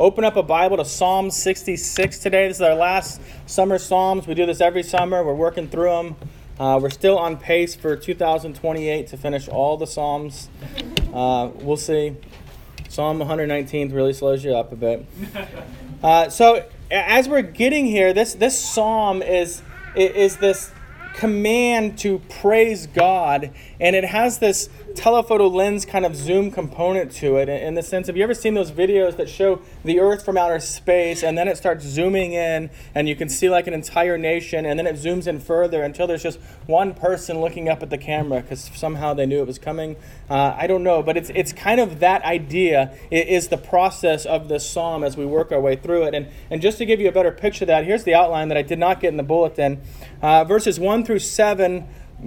open up a Bible to Psalm 66 today. This is our last summer Psalms. We do this every summer. We're working through them. Uh, we're still on pace for 2028 to finish all the Psalms. Uh, we'll see. Psalm 119 really slows you up a bit. Uh, so as we're getting here, this this psalm is is this command to praise God, and it has this telephoto lens kind of zoom component to it in the sense have you ever seen those videos that show the earth from outer space and then it starts zooming in and you can see like an entire nation and then it zooms in further until there's just one person looking up at the camera because somehow they knew it was coming? Uh, i don't know but it's it's kind of that idea is the process of this psalm as we work our way through it. And and just to give you a better picture of that here's the outline that i did not get in the bulletin. Uh, verses 1 through 7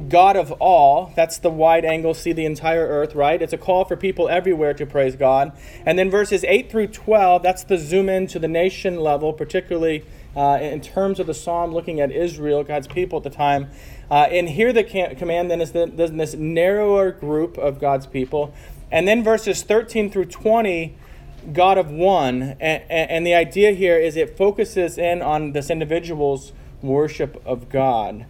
God of all. That's the wide angle, see the entire earth, right? It's a call for people everywhere to praise God. And then verses 8 through 12, that's the zoom in to the nation level, particularly uh, in terms of the psalm looking at Israel, God's people at the time. Uh, and here the command then is the, this narrower group of God's people. And then verses 13 through 20, God of one. And, and the idea here is it focuses in on this individual's worship of God.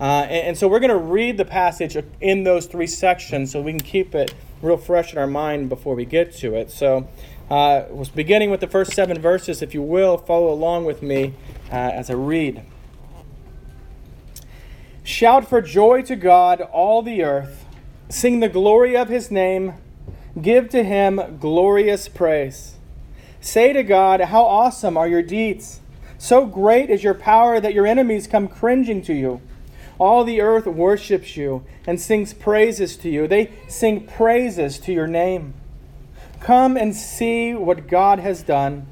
Uh, and, and, so we're going to read the passage in those three sections so we can keep it real fresh in our mind before we get to it. So, uh, beginning with the first seven verses. If you will, follow along with me uh, as I read. Shout for joy to God, all the earth. Sing the glory of his name. Give to him glorious praise. Say to God, How awesome are your deeds! So great is your power that your enemies come cringing to you. All the earth worships you and sings praises to you. They sing praises to your name. Come and see what God has done.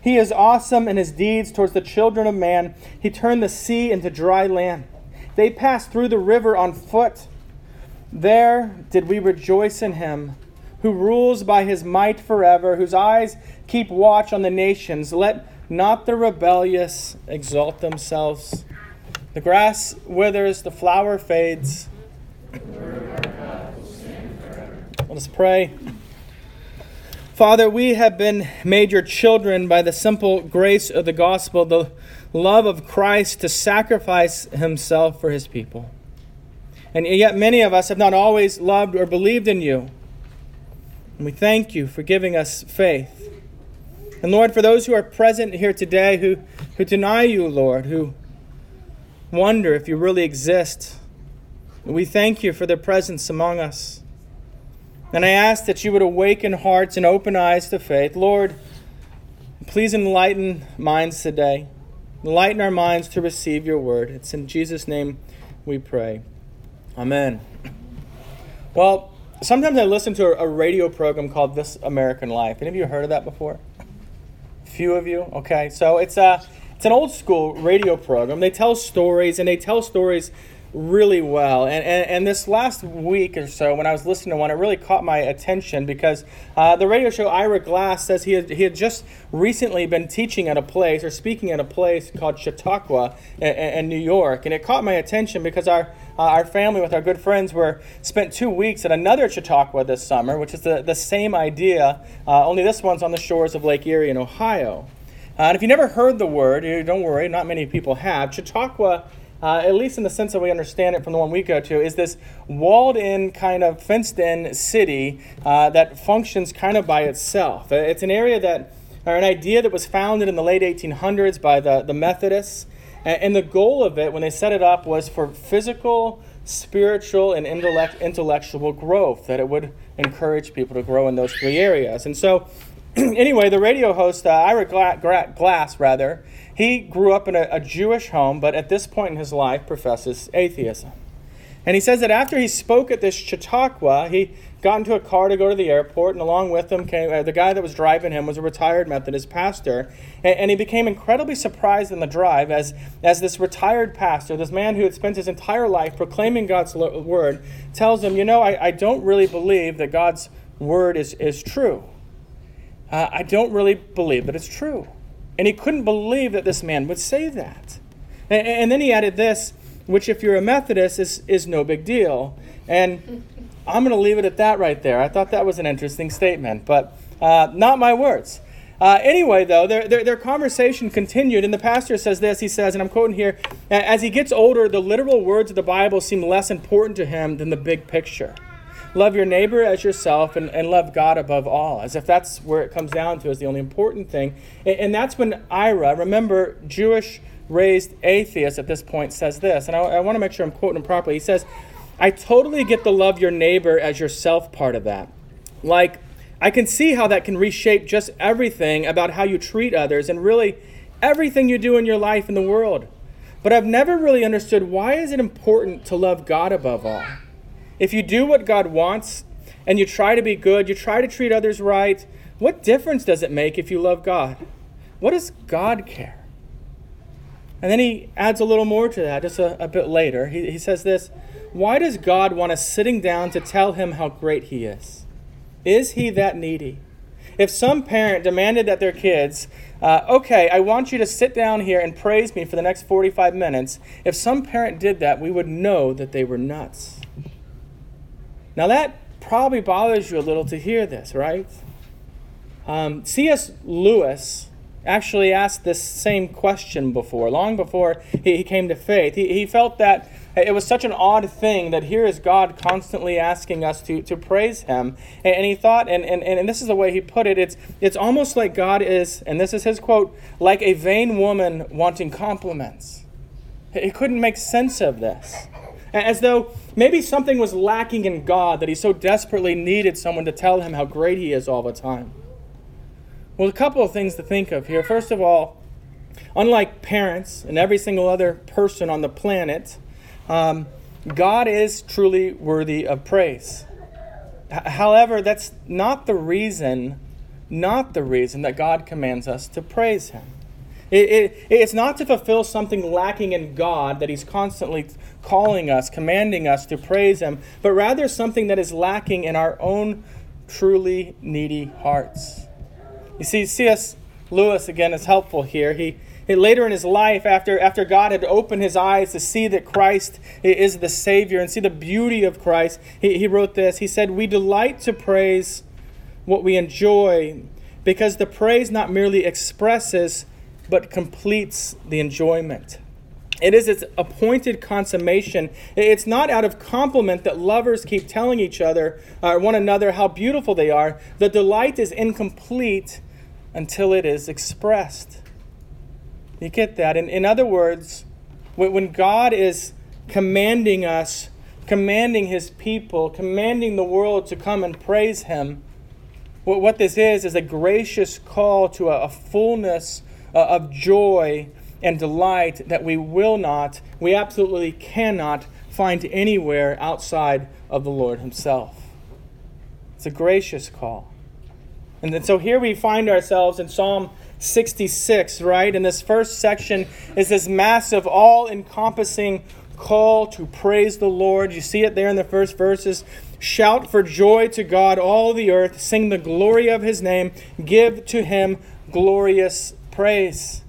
He is awesome in his deeds towards the children of man. He turned the sea into dry land. They passed through the river on foot. There did we rejoice in him, who rules by his might forever, whose eyes keep watch on the nations. Let not the rebellious exalt themselves. The grass withers, the flower fades. Let us pray. Father, we have been made your children by the simple grace of the gospel, the love of Christ to sacrifice himself for his people. And yet, many of us have not always loved or believed in you. And we thank you for giving us faith. And Lord, for those who are present here today who, who deny you, Lord, who wonder if you really exist. We thank you for their presence among us. And I ask that you would awaken hearts and open eyes to faith. Lord, please enlighten minds today. Enlighten our minds to receive your word. It's in Jesus' name we pray. Amen. Well, sometimes I listen to a radio program called This American Life. Any of you heard of that before? A few of you? Okay. So it's a. Uh, it's an old school radio program. They tell stories, and they tell stories really well. And, and, and, this last week or so, when I was listening to one, it really caught my attention because uh, the radio show Ira Glass says he had, he had just recently been teaching at a place or speaking at a place called Chautauqua in, in New York. And it caught my attention because our, uh, our family with our good friends were spent two weeks at another Chautauqua this summer, which is the, the same idea, uh, only this one's on the shores of Lake Erie in Ohio. Uh, and if you never heard the word, don't worry, not many people have. Chautauqua, uh, at least in the sense that we understand it from the one we go to, is this walled in, kind of fenced in city uh, that functions kind of by itself. Uh, it's an area that, or an idea that was founded in the late 1800s by the, the Methodists. And, and the goal of it, when they set it up, was for physical, spiritual, and intellect, intellectual growth, that it would encourage people to grow in those three areas. And so, anyway, the radio host, uh, Ira Glass, rather, he grew up in a, a Jewish home, but at this point in his life professes atheism. And he says that after he spoke at this Chautauqua, he got into a car to go to the airport, and along with him came uh, the guy that was driving him was a retired Methodist pastor, and, and, he became incredibly surprised in the drive as as this retired pastor, this man who had spent his entire life proclaiming God's word, tells him, you know, I, I don't really believe that God's word is is true uh, I don't really believe that it's true. And he couldn't believe that this man would say that. And, and then he added this, which, if you're a Methodist, is, is no big deal. And I'm going to leave it at that right there. I thought that was an interesting statement, but uh, not my words. Uh, anyway, though, their, their, their, conversation continued, and the pastor says this. He says, and I'm quoting here As he gets older, the literal words of the Bible seem less important to him than the big picture. Love your neighbor as yourself and, and love God above all, as if that's where it comes down to, is the only important thing. And, and that's when Ira, remember, Jewish raised atheist at this point, says this, and I, I want to make sure I'm quoting him properly. He says, I totally get the love your neighbor as yourself part of that. Like, I can see how that can reshape just everything about how you treat others and really everything you do in your life in the world. But I've never really understood why is it important to love God above all? If you do what God wants and you try to be good, you try to treat others right, what difference does it make if you love God? What does God care? And then he adds a little more to that just a, a bit later. He, he says this Why does God want us sitting down to tell him how great he is? Is he that needy? If some parent demanded that their kids, uh, okay, I want you to sit down here and praise me for the next 45 minutes, if some parent did that, we would know that they were nuts. Now, that probably bothers you a little to hear this, right? Um, C.S. Lewis actually asked this same question before, long before he, he came to faith. He, he felt that it was such an odd thing that here is God constantly asking us to, to praise Him. And, and he thought, and, and, and this is the way he put it, it's, it's almost like God is, and this is his quote, like a vain woman wanting compliments. He couldn't make sense of this. As though maybe something was lacking in God that he so desperately needed someone to tell him how great he is all the time. Well, a couple of things to think of here. First of all, unlike parents and every single other person on the planet, um, God is truly worthy of praise. H- however, that's not the reason, not the reason that God commands us to praise Him. It, it, it's not to fulfill something lacking in God that He's constantly calling us, commanding us to praise Him, but rather something that is lacking in our own truly needy hearts. You see, C.S. Lewis again is helpful here. He, he, later in his life, after, after God had opened his eyes to see that Christ is the Savior and see the beauty of Christ, he, he wrote this. He said, We delight to praise what we enjoy because the praise not merely expresses but completes the enjoyment. It is its appointed consummation. It's not out of compliment that lovers keep telling each other or uh, one another how beautiful they are. The delight is incomplete until it is expressed. You get that? In, in other words, when God is commanding us, commanding his people, commanding the world to come and praise him, what this is is a gracious call to a, a fullness uh, of joy and delight that we will not, we absolutely cannot find anywhere outside of the Lord Himself. It's a gracious call. And then, so here we find ourselves in Psalm 66, right? And this first section is this massive, all encompassing call to praise the Lord. You see it there in the first verses. Shout for joy to God, all the earth. Sing the glory of his name. Give to him glorious praise.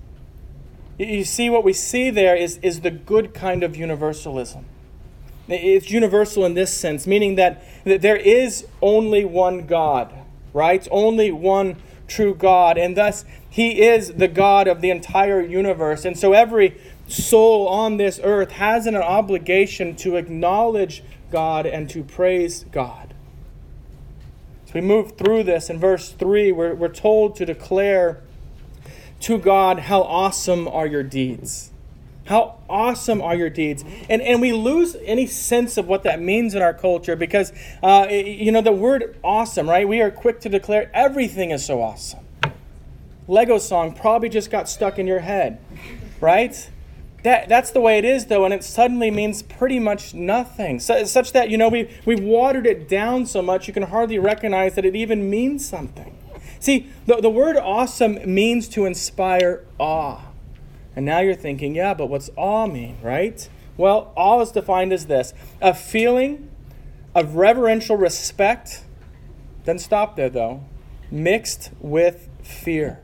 You see, what we see there is, is the good kind of universalism. It's universal in this sense, meaning that, that there is only one God right? Only one true God. And thus, He is the God of the entire universe. And so, every soul on this earth has an obligation to acknowledge God and to praise God. So, we move through this. In verse 3, we're, we're told to declare to God, How awesome are your deeds! How awesome are your deeds? And, and we lose any sense of what that means in our culture because, uh, you know, the word awesome, right? We are quick to declare everything is so awesome. Lego song probably just got stuck in your head, right? That, that's the way it is, though, and it suddenly means pretty much nothing. Such that, you know, we, we've watered it down so much you can hardly recognize that it even means something. See, the, the word awesome means to inspire awe. And now you're thinking, yeah, but what's awe mean, right? Well, awe is defined as this a feeling of reverential respect, then stop there though, mixed with fear.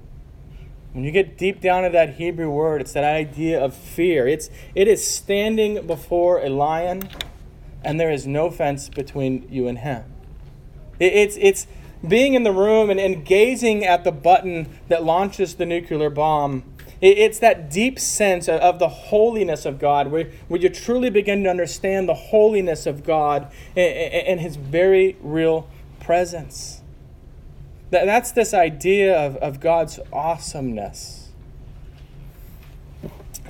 When you get deep down to that Hebrew word, it's that idea of fear. It's, it is standing before a lion, and there is no fence between you and him. It, it's, it's, being in the room and, and gazing at the button that launches the nuclear bomb, it, it's that deep sense of, of, the holiness of God where, where you truly begin to understand the holiness of God and, and His very real presence. That, that's this idea of, of God's awesomeness.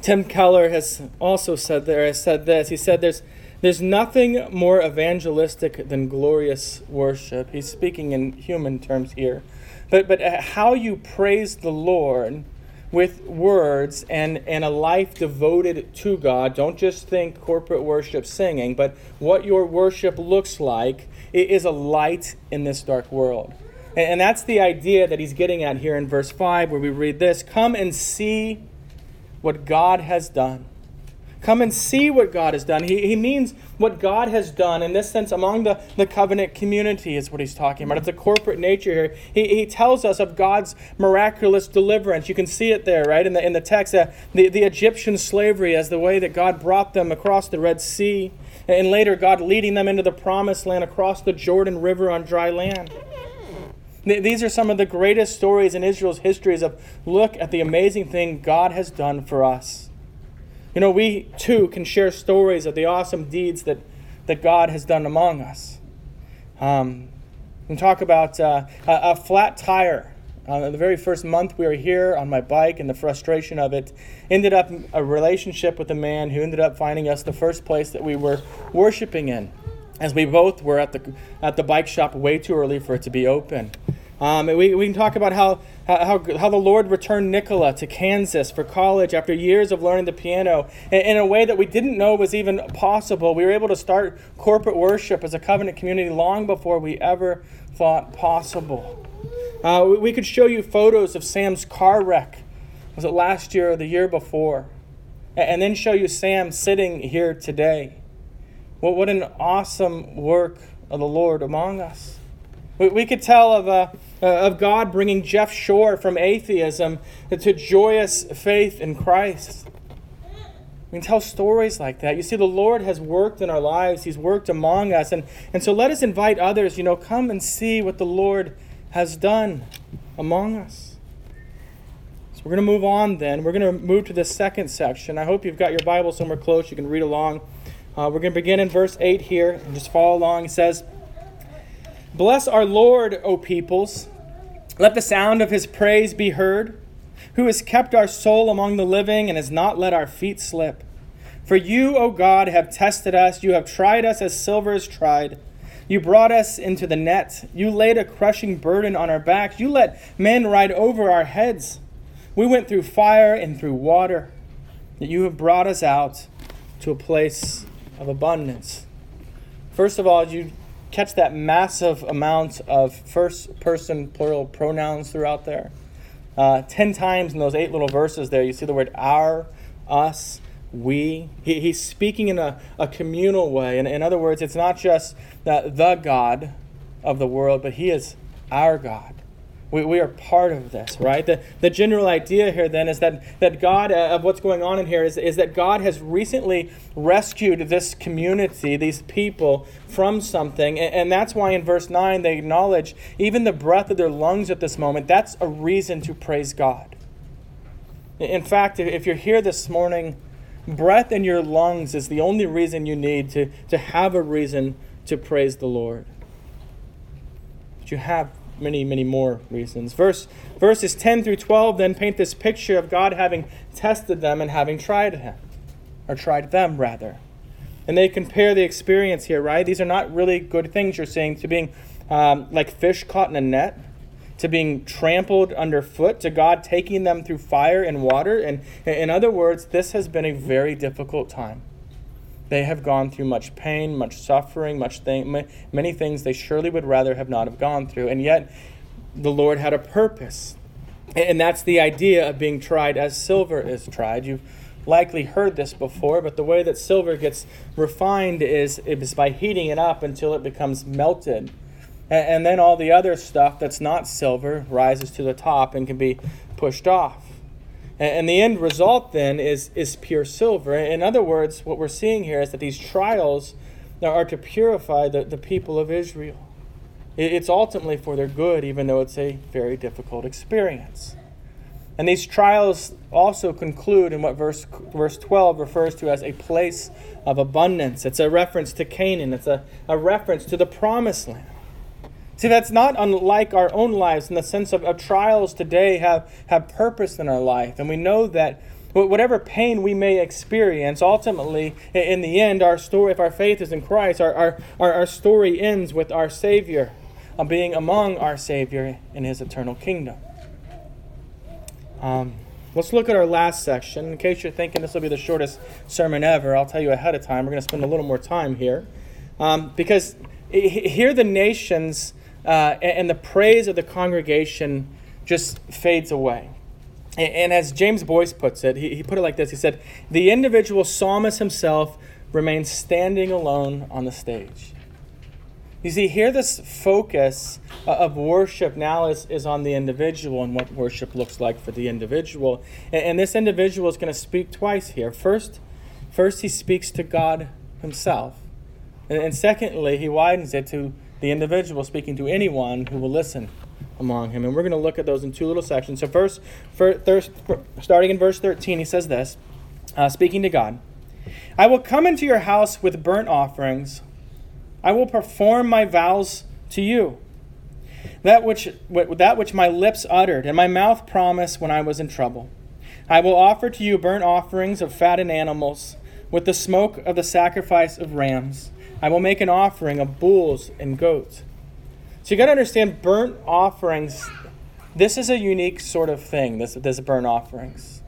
Tim Keller has also said there, has said this. He said there's there's nothing more evangelistic than glorious worship. He's speaking in human terms here. But, but uh, how you praise the Lord with words and, and a life devoted to God, don't just think corporate worship singing, but what your worship looks like is a light in this dark world. And, and that's the idea that he's getting at here in verse 5, where we read this Come and see what God has done Come and see what God has done. He, he means what God has done in this sense among the, the covenant community, is what he's talking about. It's a corporate nature here. He, he tells us of God's miraculous deliverance. You can see it there, right, in the, in the text. Uh, the, the Egyptian slavery as the way that God brought them across the Red Sea. And later, God leading them into the promised land across the Jordan River on dry land. These are some of the greatest stories in Israel's histories of look at the amazing thing God has done for us. You know, we too can share stories of the awesome deeds that, that God has done among us. Um, and talk about uh, a, a, flat tire. Uh, the very first month we were here on my bike and the frustration of it ended up a relationship with a man who ended up finding us the first place that we were worshiping in as we both were at the, at the bike shop way too early for it to be open. Um, we, we can talk about how, how, how the Lord returned Nicola to Kansas for college after years of learning the piano in, in, a way that we didn't know was even possible. We were able to start corporate worship as a covenant community long before we ever thought possible. Uh, we, we could show you photos of Sam's car wreck. Was it last year or the year before? And, and then show you Sam sitting here today. Well, what an awesome work of the Lord among us. We, we could tell of, uh, uh, of God bringing Jeff Shore from atheism to joyous faith in Christ. We can tell stories like that. You see, the Lord has worked in our lives, He's worked among us. And, and so let us invite others, you know, come and see what the Lord has done among us. So we're going to move on then. We're going to move to the second section. I hope you've got your Bible somewhere close. You can read along. Uh, we're going to begin in verse 8 here and just follow along. It says, Bless our Lord, O peoples. Let the sound of his praise be heard, who has kept our soul among the living and has not let our feet slip. For you, O God, have tested us. You have tried us as silver is tried. You brought us into the net. You laid a crushing burden on our backs. You let men ride over our heads. We went through fire and through water, yet you have brought us out to a place of abundance. First of all, you catch that massive amount of first person plural pronouns throughout there. Uh, ten times in those eight little verses there, you see the word our, us, we. He, he's speaking in a, a communal way. And in other words, it's not just the, the God of the world, but He is our God. We, we are part of this, right? The, the general idea here then is that, that God, uh, of what's going on in here, is, is that God has recently rescued this community, these people, from something. And, and that's why in verse 9 they acknowledge even the breath of their lungs at this moment, that's a reason to praise God. In fact, if you're here this morning, breath in your lungs is the only reason you need to, to have a reason to praise the Lord. But you have many, many more reasons. Verse, verses 10 through 12 then paint this picture of God having tested them and having tried him, or tried them, rather. And they compare the experience here, right? These are not really good things you're saying to being um, like fish caught in a net, to being trampled underfoot, to God taking them through fire and water. And in other words, this has been a very difficult time. They have gone through much pain, much suffering, much thing, many things they surely would rather have not have gone through. And yet, the Lord had a purpose. And that's the idea of being tried as silver is tried. You've likely heard this before, but the way that silver gets refined is, is by heating it up until it becomes melted. And then all the other stuff that's not silver rises to the top and can be pushed off. And the end result then is, is pure silver. In other words, what we're seeing here is that these trials are to purify the, the people of Israel. It's ultimately for their good, even though it's a very difficult experience. And these trials also conclude in what verse, verse 12 refers to as a place of abundance. It's a reference to Canaan, it's a, a reference to the promised land. See, that's not unlike our own lives in the sense of, of trials today have, have purpose in our life. And we know that whatever pain we may experience, ultimately, in the end, our story, if our faith is in Christ, our, our, our, our story ends with our Savior of being among our Savior in His eternal kingdom. Um, let's look at our last section. In case you're thinking this will be the shortest sermon ever, I'll tell you ahead of time. We're going to spend a little more time here. Um, because here the nations uh, and the praise of the congregation just fades away. And as James Boice puts it, he, he put it like this He said, The individual psalmist himself remains standing alone on the stage. You see, here this focus uh, of worship now is, is on the individual and what worship looks like for the individual. And, and this individual is going to speak twice here. First, first he speaks to God himself. And, and secondly, he widens it to the individual speaking to anyone who will listen among him. And we're going to look at those in two little sections. So, first, for, starting in verse 13, he says this uh, speaking to God I will come into your house with burnt offerings I will perform my vows to you. That which, that which my lips uttered and my mouth promised when I was in trouble. I will offer to you burnt offerings of fattened animals, with the smoke of the sacrifice of rams. I will make an offering of bulls and goats. So you got to understand burnt offerings. This is a unique sort of thing, this, this burnt offerings.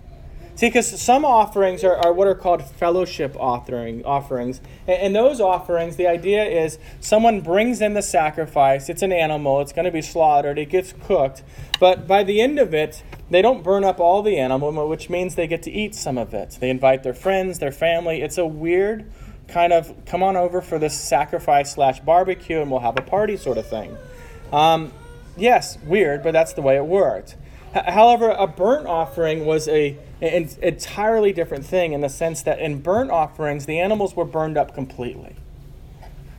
See, because some offerings are, are what are called fellowship offering, offerings. And, and those offerings, the idea is someone brings in the sacrifice. It's an animal, it's going to be slaughtered, it gets cooked. But by the end of it, they don't burn up all the animal, which means they get to eat some of it. They invite their friends, their family. It's a weird kind of come on over for this sacrifice slash barbecue and we'll have a party sort of thing. Um, yes, weird, but that's the way it worked. However, a burnt offering was a an entirely different thing in the sense that in burnt offerings, the animals were burned up completely.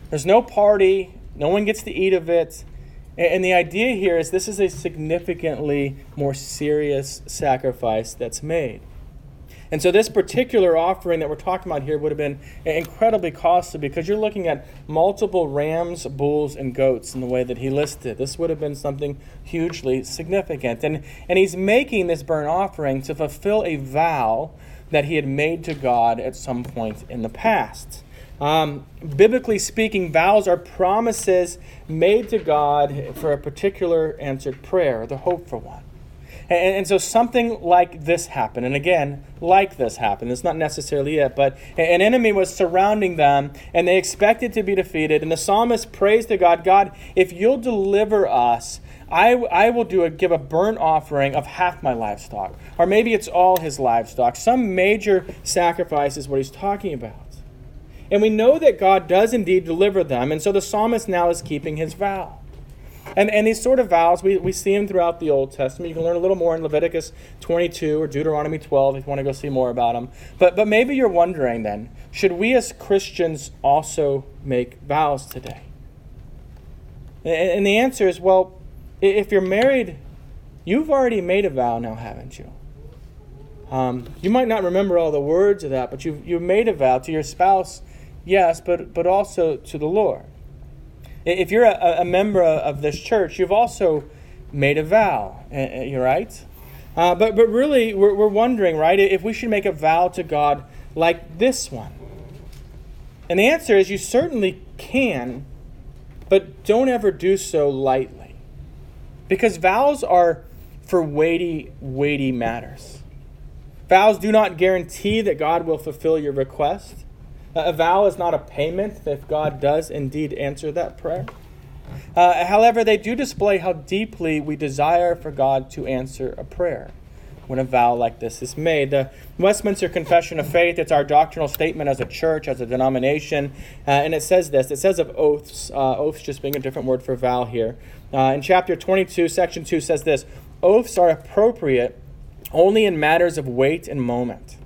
There's no party, no one gets to eat of it. And the idea here is this is a significantly more serious sacrifice that's made. And so, this particular offering that we're talking about here would have been incredibly costly because you're looking at multiple rams, bulls, and goats in the way that he listed. This would have been something hugely significant. And, and he's making this burnt offering to fulfill a vow that he had made to God at some point in the past. Um, biblically speaking, vows are promises made to God for a particular answered prayer, the hope for one. And, and, so something like this happened. And again, like this happened. It's not necessarily it, but an enemy was surrounding them and they expected to be defeated. And the psalmist prays to God God, if you'll deliver us, I, I will do a, give a burnt offering of half my livestock. Or maybe it's all his livestock. Some major sacrifice is what he's talking about. And we know that God does indeed deliver them. And so the psalmist now is keeping his vow. And, and these sort of vows, we, we see them throughout the Old Testament. You can learn a little more in Leviticus 22 or Deuteronomy 12 if you want to go see more about them. But, but maybe you're wondering then should we as Christians also make vows today? And, and the answer is well, if you're married, you've already made a vow now, haven't you? Um, you might not remember all the words of that, but you've, you've made a vow to your spouse, yes, but, but also to the Lord. If you're a, a member of this church, you've also made a vow, you're right? Uh, but, but really, we're, we're wondering, right, if we should make a vow to God like this one. And the answer is you certainly can, but don't ever do so lightly. Because vows are for weighty, weighty matters. Vows do not guarantee that God will fulfill your request. A vow is not a payment if God does indeed answer that prayer. Uh, however, they do display how deeply we desire for God to answer a prayer when a vow like this is made. The Westminster Confession of Faith, it's our doctrinal statement as a church, as a denomination, uh, and it says this it says of oaths, uh, oaths just being a different word for vow here. Uh, in chapter 22, section 2 says this Oaths are appropriate only in matters of weight and moment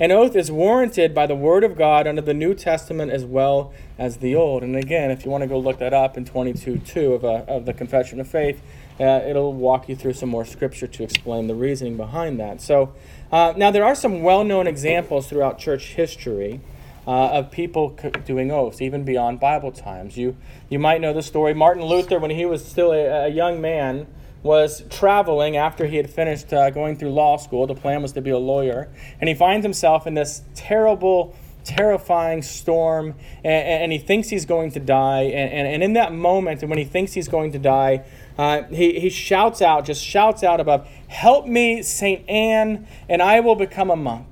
An oath is warranted by the Word of God under the New Testament as well as the Old. And again, if you want to go look that up in 22 2 of, uh, of the Confession of Faith, uh, it'll walk you through some more scripture to explain the reasoning behind that. So, uh, now there are some well known examples throughout church history. Uh, of people doing oaths, even beyond Bible times. You, you might know the story. Martin Luther, when he was still a, a young man, was traveling after he had finished uh, going through law school. The plan was to be a lawyer. And he finds himself in this terrible, terrifying storm, and, and he thinks he's going to die. And, and, and, in that moment, when he thinks he's going to die, uh, he, he shouts out, just shouts out above, Help me, St. Anne, and I will become a monk.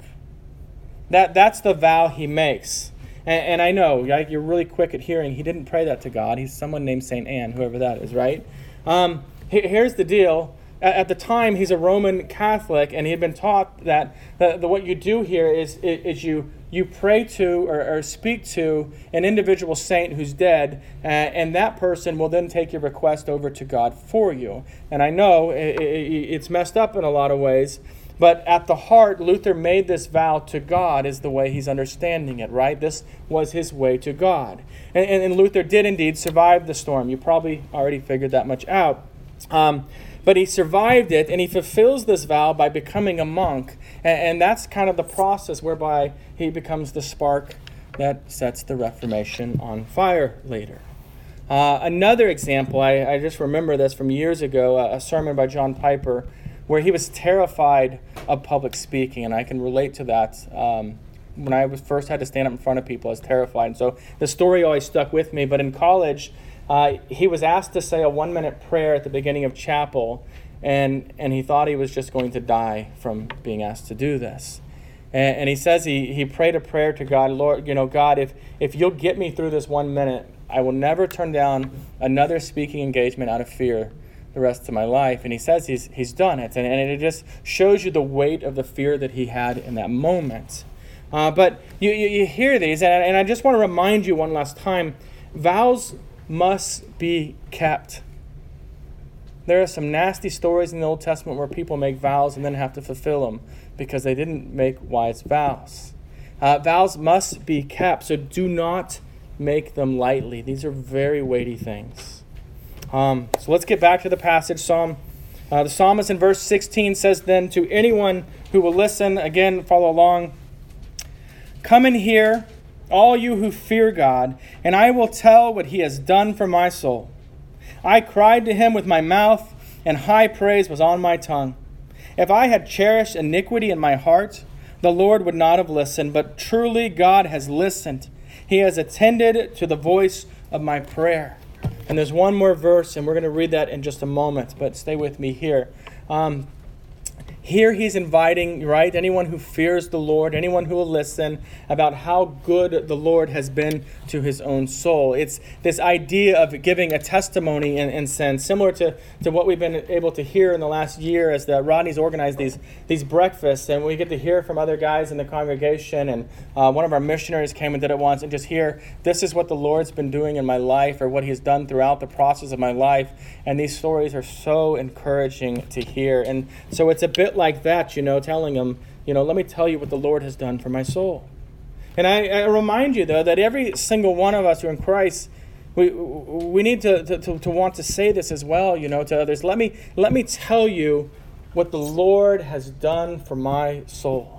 That, that's the vow he makes. And, and I know, you're really quick at hearing, he didn't pray that to God. He's someone named St. Anne, whoever that is, right? Um, here's the deal. At the time, he's a Roman Catholic, and he had been taught that the what you do here is, is you, you pray to or, or, speak to an individual saint who's dead, uh, and that person will then take your request over to God for you. And I know it, it, it's messed up in a lot of ways, but at the heart, Luther made this vow to God, is the way he's understanding it, right? This was his way to God. And, and, and Luther did indeed survive the storm. You probably already figured that much out. Um, but he survived it and he fulfills this vow by becoming a monk. And, and, that's kind of the process whereby he becomes the spark that sets the Reformation on fire later. Uh, another example, I, I, just remember this from years ago, a, a sermon by John Piper, where he was terrified of public speaking, and I can relate to that. Um, when I was first had to stand up in front of people, I was terrified. And so the story always stuck with me. But in college, uh, he was asked to say a one minute prayer at the beginning of chapel, and, and he thought he was just going to die from being asked to do this. And, and he says he, he prayed a prayer to God Lord, you know, God, if, if you'll get me through this one minute, I will never turn down another speaking engagement out of fear the rest of my life. And he says he's, he's done it. And, and it just shows you the weight of the fear that he had in that moment. Uh, but you, you, you, hear these, and, and I just want to remind you one last time vows must be kept. There are some nasty stories in the Old Testament where people make vows and then have to fulfill them because they didn't make wise vows. Uh, vows must be kept, so do not make them lightly. These are very weighty things. Um, so let's get back to the passage. Psalm. Uh, the psalmist in verse 16 says, Then to anyone who will listen, again, follow along, come and hear all you who fear God, and I will tell what he has done for my soul. I cried to him with my mouth, and high praise was on my tongue. If I had cherished iniquity in my heart, the Lord would not have listened, but truly God has listened. He has attended to the voice of my prayer. And there's one more verse, and we're going to read that in just a moment, but stay with me here. Um, here he's inviting, right, anyone who fears the Lord, anyone who will listen, about how good the Lord has been to his own soul. It's this idea of giving a testimony in, in sense, similar to, to what we've been able to hear in the last year as the Rodney's organized these, these breakfasts, and we get to hear from other guys in the congregation. And uh, one of our missionaries came and did it once, and just hear, this is what the Lord's been doing in my life, or what he's done throughout the process of my life. And these stories are so encouraging to hear. And so it's a bit like that, you know, telling them, you know, let me tell you what the Lord has done for my soul. And I, I remind you, though, that every single one of us who are in Christ, we, we need to, to, to want to say this as well, you know, to others. Let me, let me tell you what the Lord has done for my soul.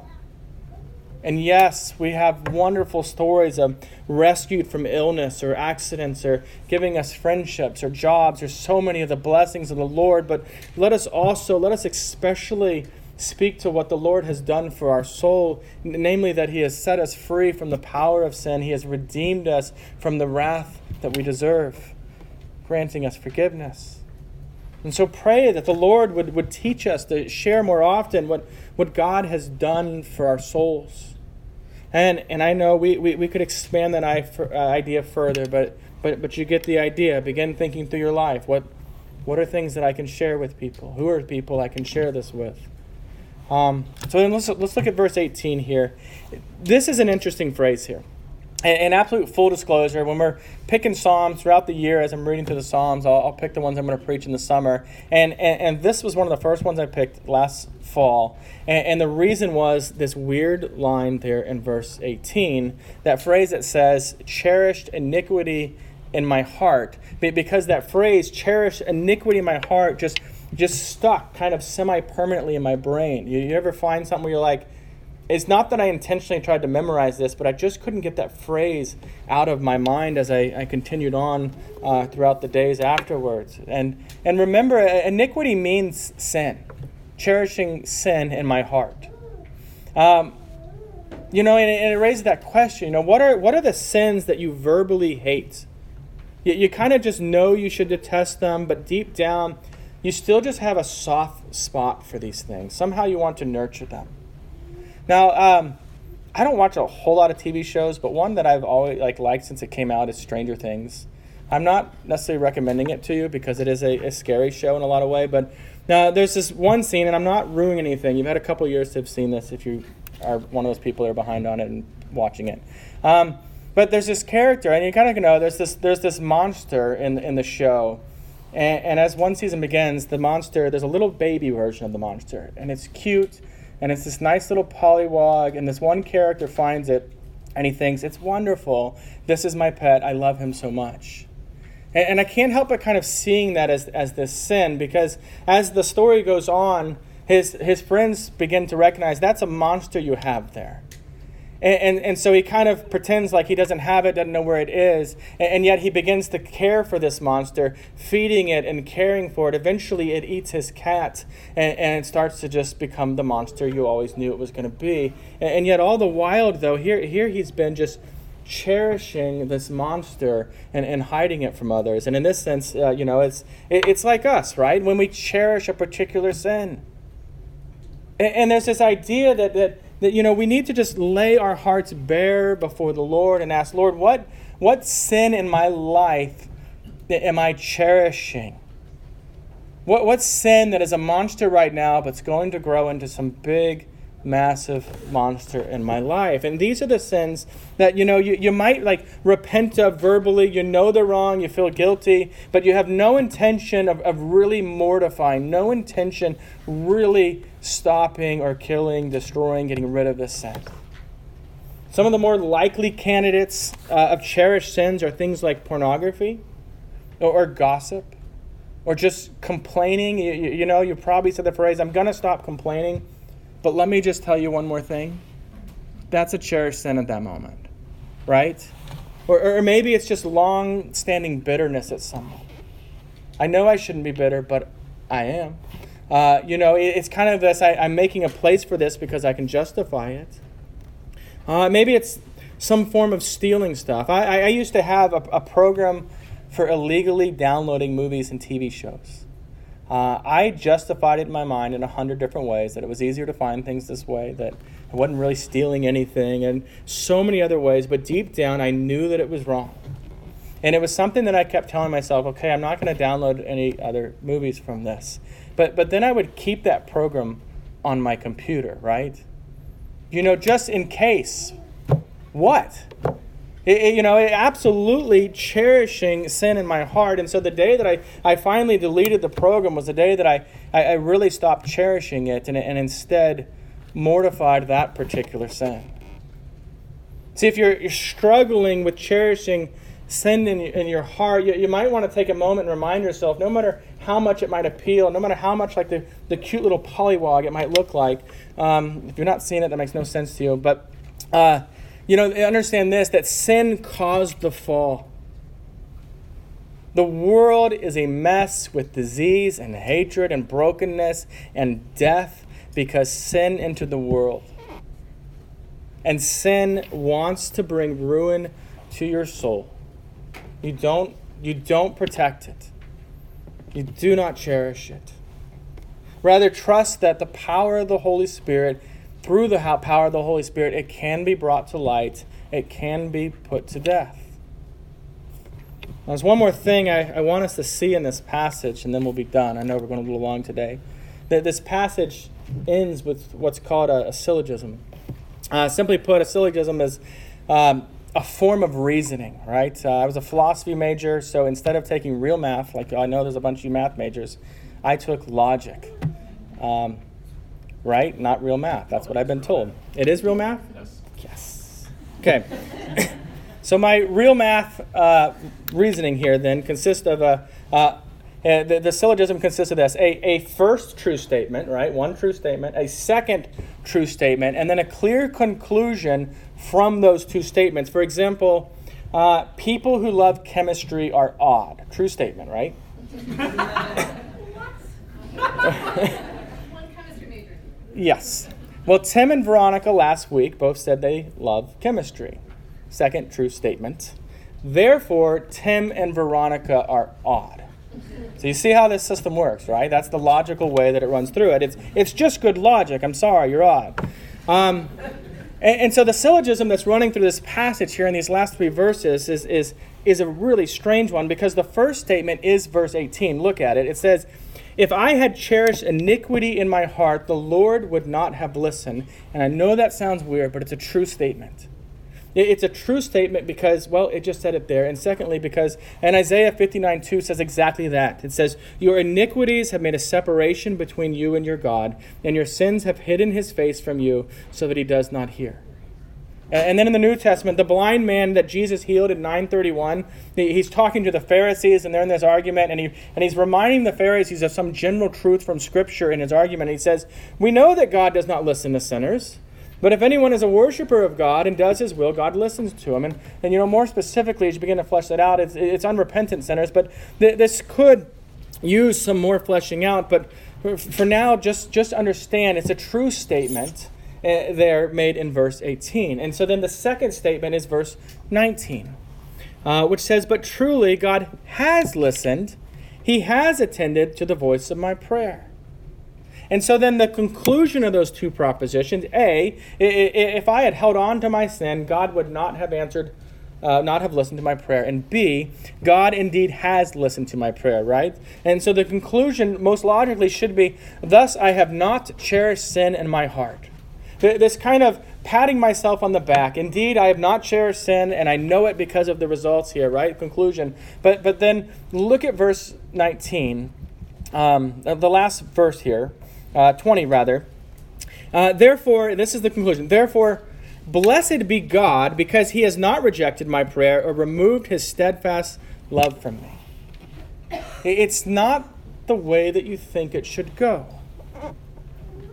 And yes, we have wonderful stories of rescued from illness or accidents or giving us friendships or jobs or so many of the blessings of the Lord. But let us also, let us especially speak to what the Lord has done for our soul, namely that He has set us free from the power of sin. He has redeemed us from the wrath that we deserve, granting us forgiveness. And so pray that the Lord would, would teach us to share more often what, what God has done for our souls. And, and I know we, we, we could expand that uh, idea further, but, but, but you get the idea. Begin thinking through your life. What, what are things that I can share with people? Who are people I can share this with? Um, so then let's, let's look at verse 18 here. This is an interesting phrase here. And, and absolute full disclosure, when we're picking Psalms throughout the year, as I'm reading through the Psalms, I'll, I'll pick the ones I'm going to preach in the summer. And, and, and this was one of the first ones I picked last fall. And, and the reason was this weird line there in verse 18, that phrase that says, cherished iniquity in my heart. Because that phrase, cherished iniquity in my heart, just just stuck kind of semi permanently in my brain. You, you ever find something where you're like, it's not that I intentionally tried to memorize this, but I just couldn't get that phrase out of my mind as I, I continued on uh, throughout the days afterwards. And, and remember, iniquity means sin, cherishing sin in my heart. Um, you know, and, and, it raises that question, you know, what are, what are the sins that you verbally hate? You, you kind of just know you should detest them, but deep down, you still just have a soft spot for these things. Somehow you want to nurture them. Now, um, I don't watch a whole lot of TV shows, but one that I've always like liked since it came out is Stranger Things. I'm not necessarily recommending it to you because it is a, a scary show in a lot of way. But now there's this one scene, and I'm not ruining anything. You've had a couple years to have seen this if you are one of those people that are behind on it and watching it. Um, but there's this character, and you kind of know there's this there's this monster in in the show, and, and as one season begins, the monster there's a little baby version of the monster, and it's cute and it's this nice little polywog, and this one character finds it, and he thinks, It's wonderful. This is my pet. I love him so much. And, and I can't help but kind of seeing that as, as this sin, because as the story goes on, his, his friends begin to recognize that's a monster you have there. And, and, and, so he kind of pretends like he doesn't have it, doesn't know where it is, and, and, yet he begins to care for this monster, feeding it and caring for it. Eventually, it eats his cat, and, and it starts to just become the monster you always knew it was going to be. And, yet, all the while, though, here, here he's been just cherishing this monster and, and hiding it from others. And in this sense, uh, you know, it's, it, it's like us, right? When we cherish a particular sin. And there's this idea that, that that you know we need to just lay our hearts bare before the Lord and ask, Lord, what what sin in my life am I cherishing? What what sin that is a monster right now but's going to grow into some big massive monster in my life. And these are the sins that, you know, you, you might like repent of verbally. You know they're wrong, you feel guilty, but you have no intention of, of really mortifying, no intention really stopping or killing, destroying, getting rid of this sin. Some of the more likely candidates uh, of cherished sins are things like pornography or, or gossip or just complaining. You, you, you know, you probably said the phrase, I'm going to stop complaining but let me just tell you one more thing. That's a cherished sin at that moment, right? Or, or maybe it's just long standing bitterness at someone. I know I shouldn't be bitter, but I am. Uh, you know, it, it's kind of this I, am making a place for this because I can justify it. Uh, maybe it's some form of stealing stuff. I, I used to have a, a program for illegally downloading movies and TV shows. Uh, I justified it in my mind in a hundred different ways that it was easier to find things this way, that I wasn't really stealing anything, and so many other ways. But deep down, I knew that it was wrong. And it was something that I kept telling myself, okay, I'm not going to download any other movies from this. But, but then I would keep that program on my computer, right? You know, just in case. What? It, it, you know, absolutely cherishing sin in my heart. And so the day that I, I finally deleted the program was the day that I, I, I really stopped cherishing it and, and instead mortified that particular sin. See, if you're, you're struggling with cherishing sin in, in your heart, you, you might want to take a moment and remind yourself no matter how much it might appeal, no matter how much like the, the cute little polywog it might look like, um, if you're not seeing it, that makes no sense to you. But uh, you know, understand this that sin caused the fall. The world is a mess with disease and hatred and brokenness and death because sin entered the world. And sin wants to bring ruin to your soul. You don't, you don't protect it, you do not cherish it. Rather, trust that the power of the Holy Spirit through the power of the Holy Spirit, it can be brought to light, it can be put to death. There's one more thing I, I want us to see in this passage, and then we'll be done. I know we're going a little long today. That this passage ends with what's called a, a syllogism. Uh, simply put, a syllogism is um, a form of reasoning, right? Uh, I was a philosophy major, so instead of taking real math, like I know there's a bunch of you math majors, I took logic. Um, right? Not real math. That's what I've been told. It is real math? Yes. Yes. Okay. so my real math uh, reasoning here then consists of a. Uh, uh, the, the, syllogism consists of this a, a first true statement, right? One true statement, a second true statement, and then a clear conclusion from those two statements. For example, uh, people who love chemistry are odd. True statement, right? yes. Well, Tim and Veronica last week both said they love chemistry. Second true statement. Therefore, Tim and Veronica are odd. So you see how this system works, right? That's the logical way that it runs through it. It's, it's just good logic. I'm sorry, you're odd. Um, and, and, so the syllogism that's running through this passage here in these last three verses is, is, is a really strange one because the first statement is verse 18. Look at it. It says, If I had cherished iniquity in my heart, the Lord would not have listened. And I know that sounds weird, but it's a true statement. It's a true statement because, well, it just said it there. And secondly, because, and Isaiah 59 2 says exactly that. It says, Your iniquities have made a separation between you and your God, and your sins have hidden his face from you so that he does not hear. And then in the New Testament, the blind man that Jesus healed in 931, he's talking to the Pharisees and they're in this argument, and, he, and he's reminding the Pharisees of some general truth from Scripture in his argument. He says, We know that God does not listen to sinners. But if anyone is a worshiper of God and does his will, God listens to him. And, and you know, more specifically, as you begin to flesh that out, it's, it's unrepentant sinners. But th- this could use some more fleshing out. But for, now, just, just understand it's a true statement uh, there made in verse 18. And so then the second statement is verse 19, uh, which says, But truly God has listened, he has attended to the voice of my prayer. And so then the conclusion of those two propositions A, if I had held on to my sin, God would not have answered, uh, not have listened to my prayer. And B, God indeed has listened to my prayer, right? And so the conclusion most logically should be Thus I have not cherished sin in my heart. This kind of patting myself on the back. Indeed, I have not cherished sin, and I know it because of the results here, right? Conclusion. But, but then look at verse 19, um, the last verse here uh, 20 rather. Uh, therefore, this is the conclusion. Therefore, blessed be God because he has not rejected my prayer or removed his steadfast love from me. It's not the way that you think it should go.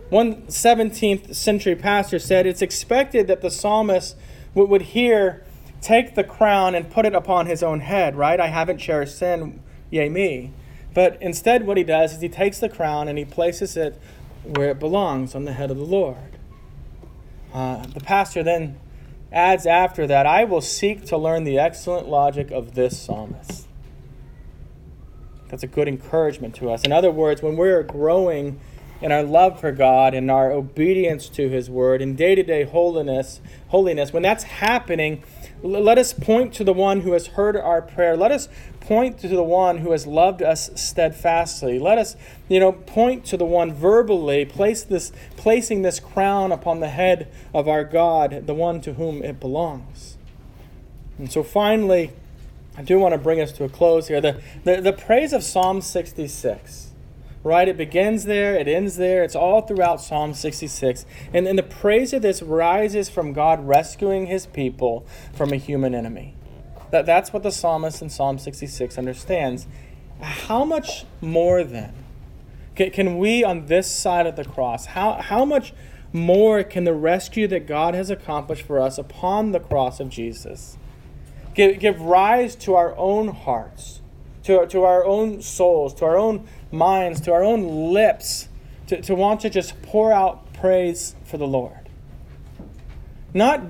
One 17th century pastor said it's expected that the psalmist would hear, Take the crown and put it upon his own head, right? I haven't cherished sin, yea, me. But instead, what he does is he takes the crown and he places it where it belongs on the head of the Lord. Uh, the pastor then adds after that, I will seek to learn the excellent logic of this psalmist. That's a good encouragement to us. In other words, when we're growing in our love for God and our obedience to His Word in day-to-day holiness, holiness, when that's happening, let us point to the one who has heard our prayer. Let us point to the one who has loved us steadfastly. Let us, you know, point to the one verbally, place this, placing this crown upon the head of our God, the one to whom it belongs. And so finally, I do want to bring us to a close here. The, the, the praise of Psalm 66 right? It begins there, it ends there, it's all throughout Psalm 66. And, and the praise of this rises from God rescuing his people from a human enemy. That, that's what the psalmist in Psalm 66 understands. How much more then can, can we on this side of the cross, how, how much more can the rescue that God has accomplished for us upon the cross of Jesus give, give rise to our own hearts, to, to our own souls, to our own minds, to our own lips, to, to want to just pour out praise for the Lord? Not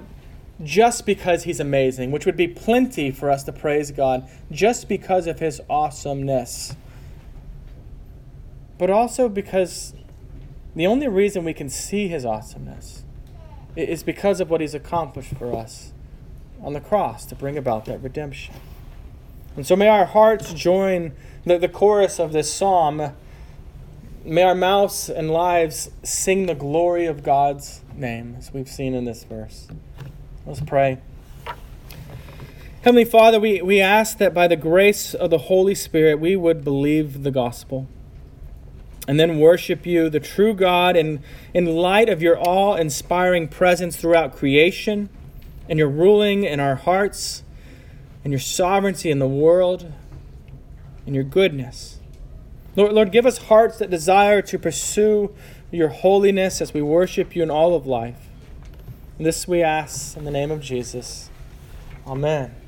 just because he's amazing, which would be plenty for us to praise God just because of his awesomeness. But also because the only reason we can see his awesomeness is because of what he's accomplished for us on the cross to bring about that redemption. And so may our hearts join the, the chorus of this psalm. May our mouths and lives sing the glory of God's name, as we've seen in this verse. Let's pray. Heavenly Father, we, we ask that by the grace of the Holy Spirit, we would believe the gospel and then worship you, the true God, in, in light of your awe inspiring presence throughout creation and your ruling in our hearts and your sovereignty in the world and your goodness. Lord, Lord, give us hearts that desire to pursue your holiness as we worship you in all of life. And this we ask in the name of Jesus. Amen.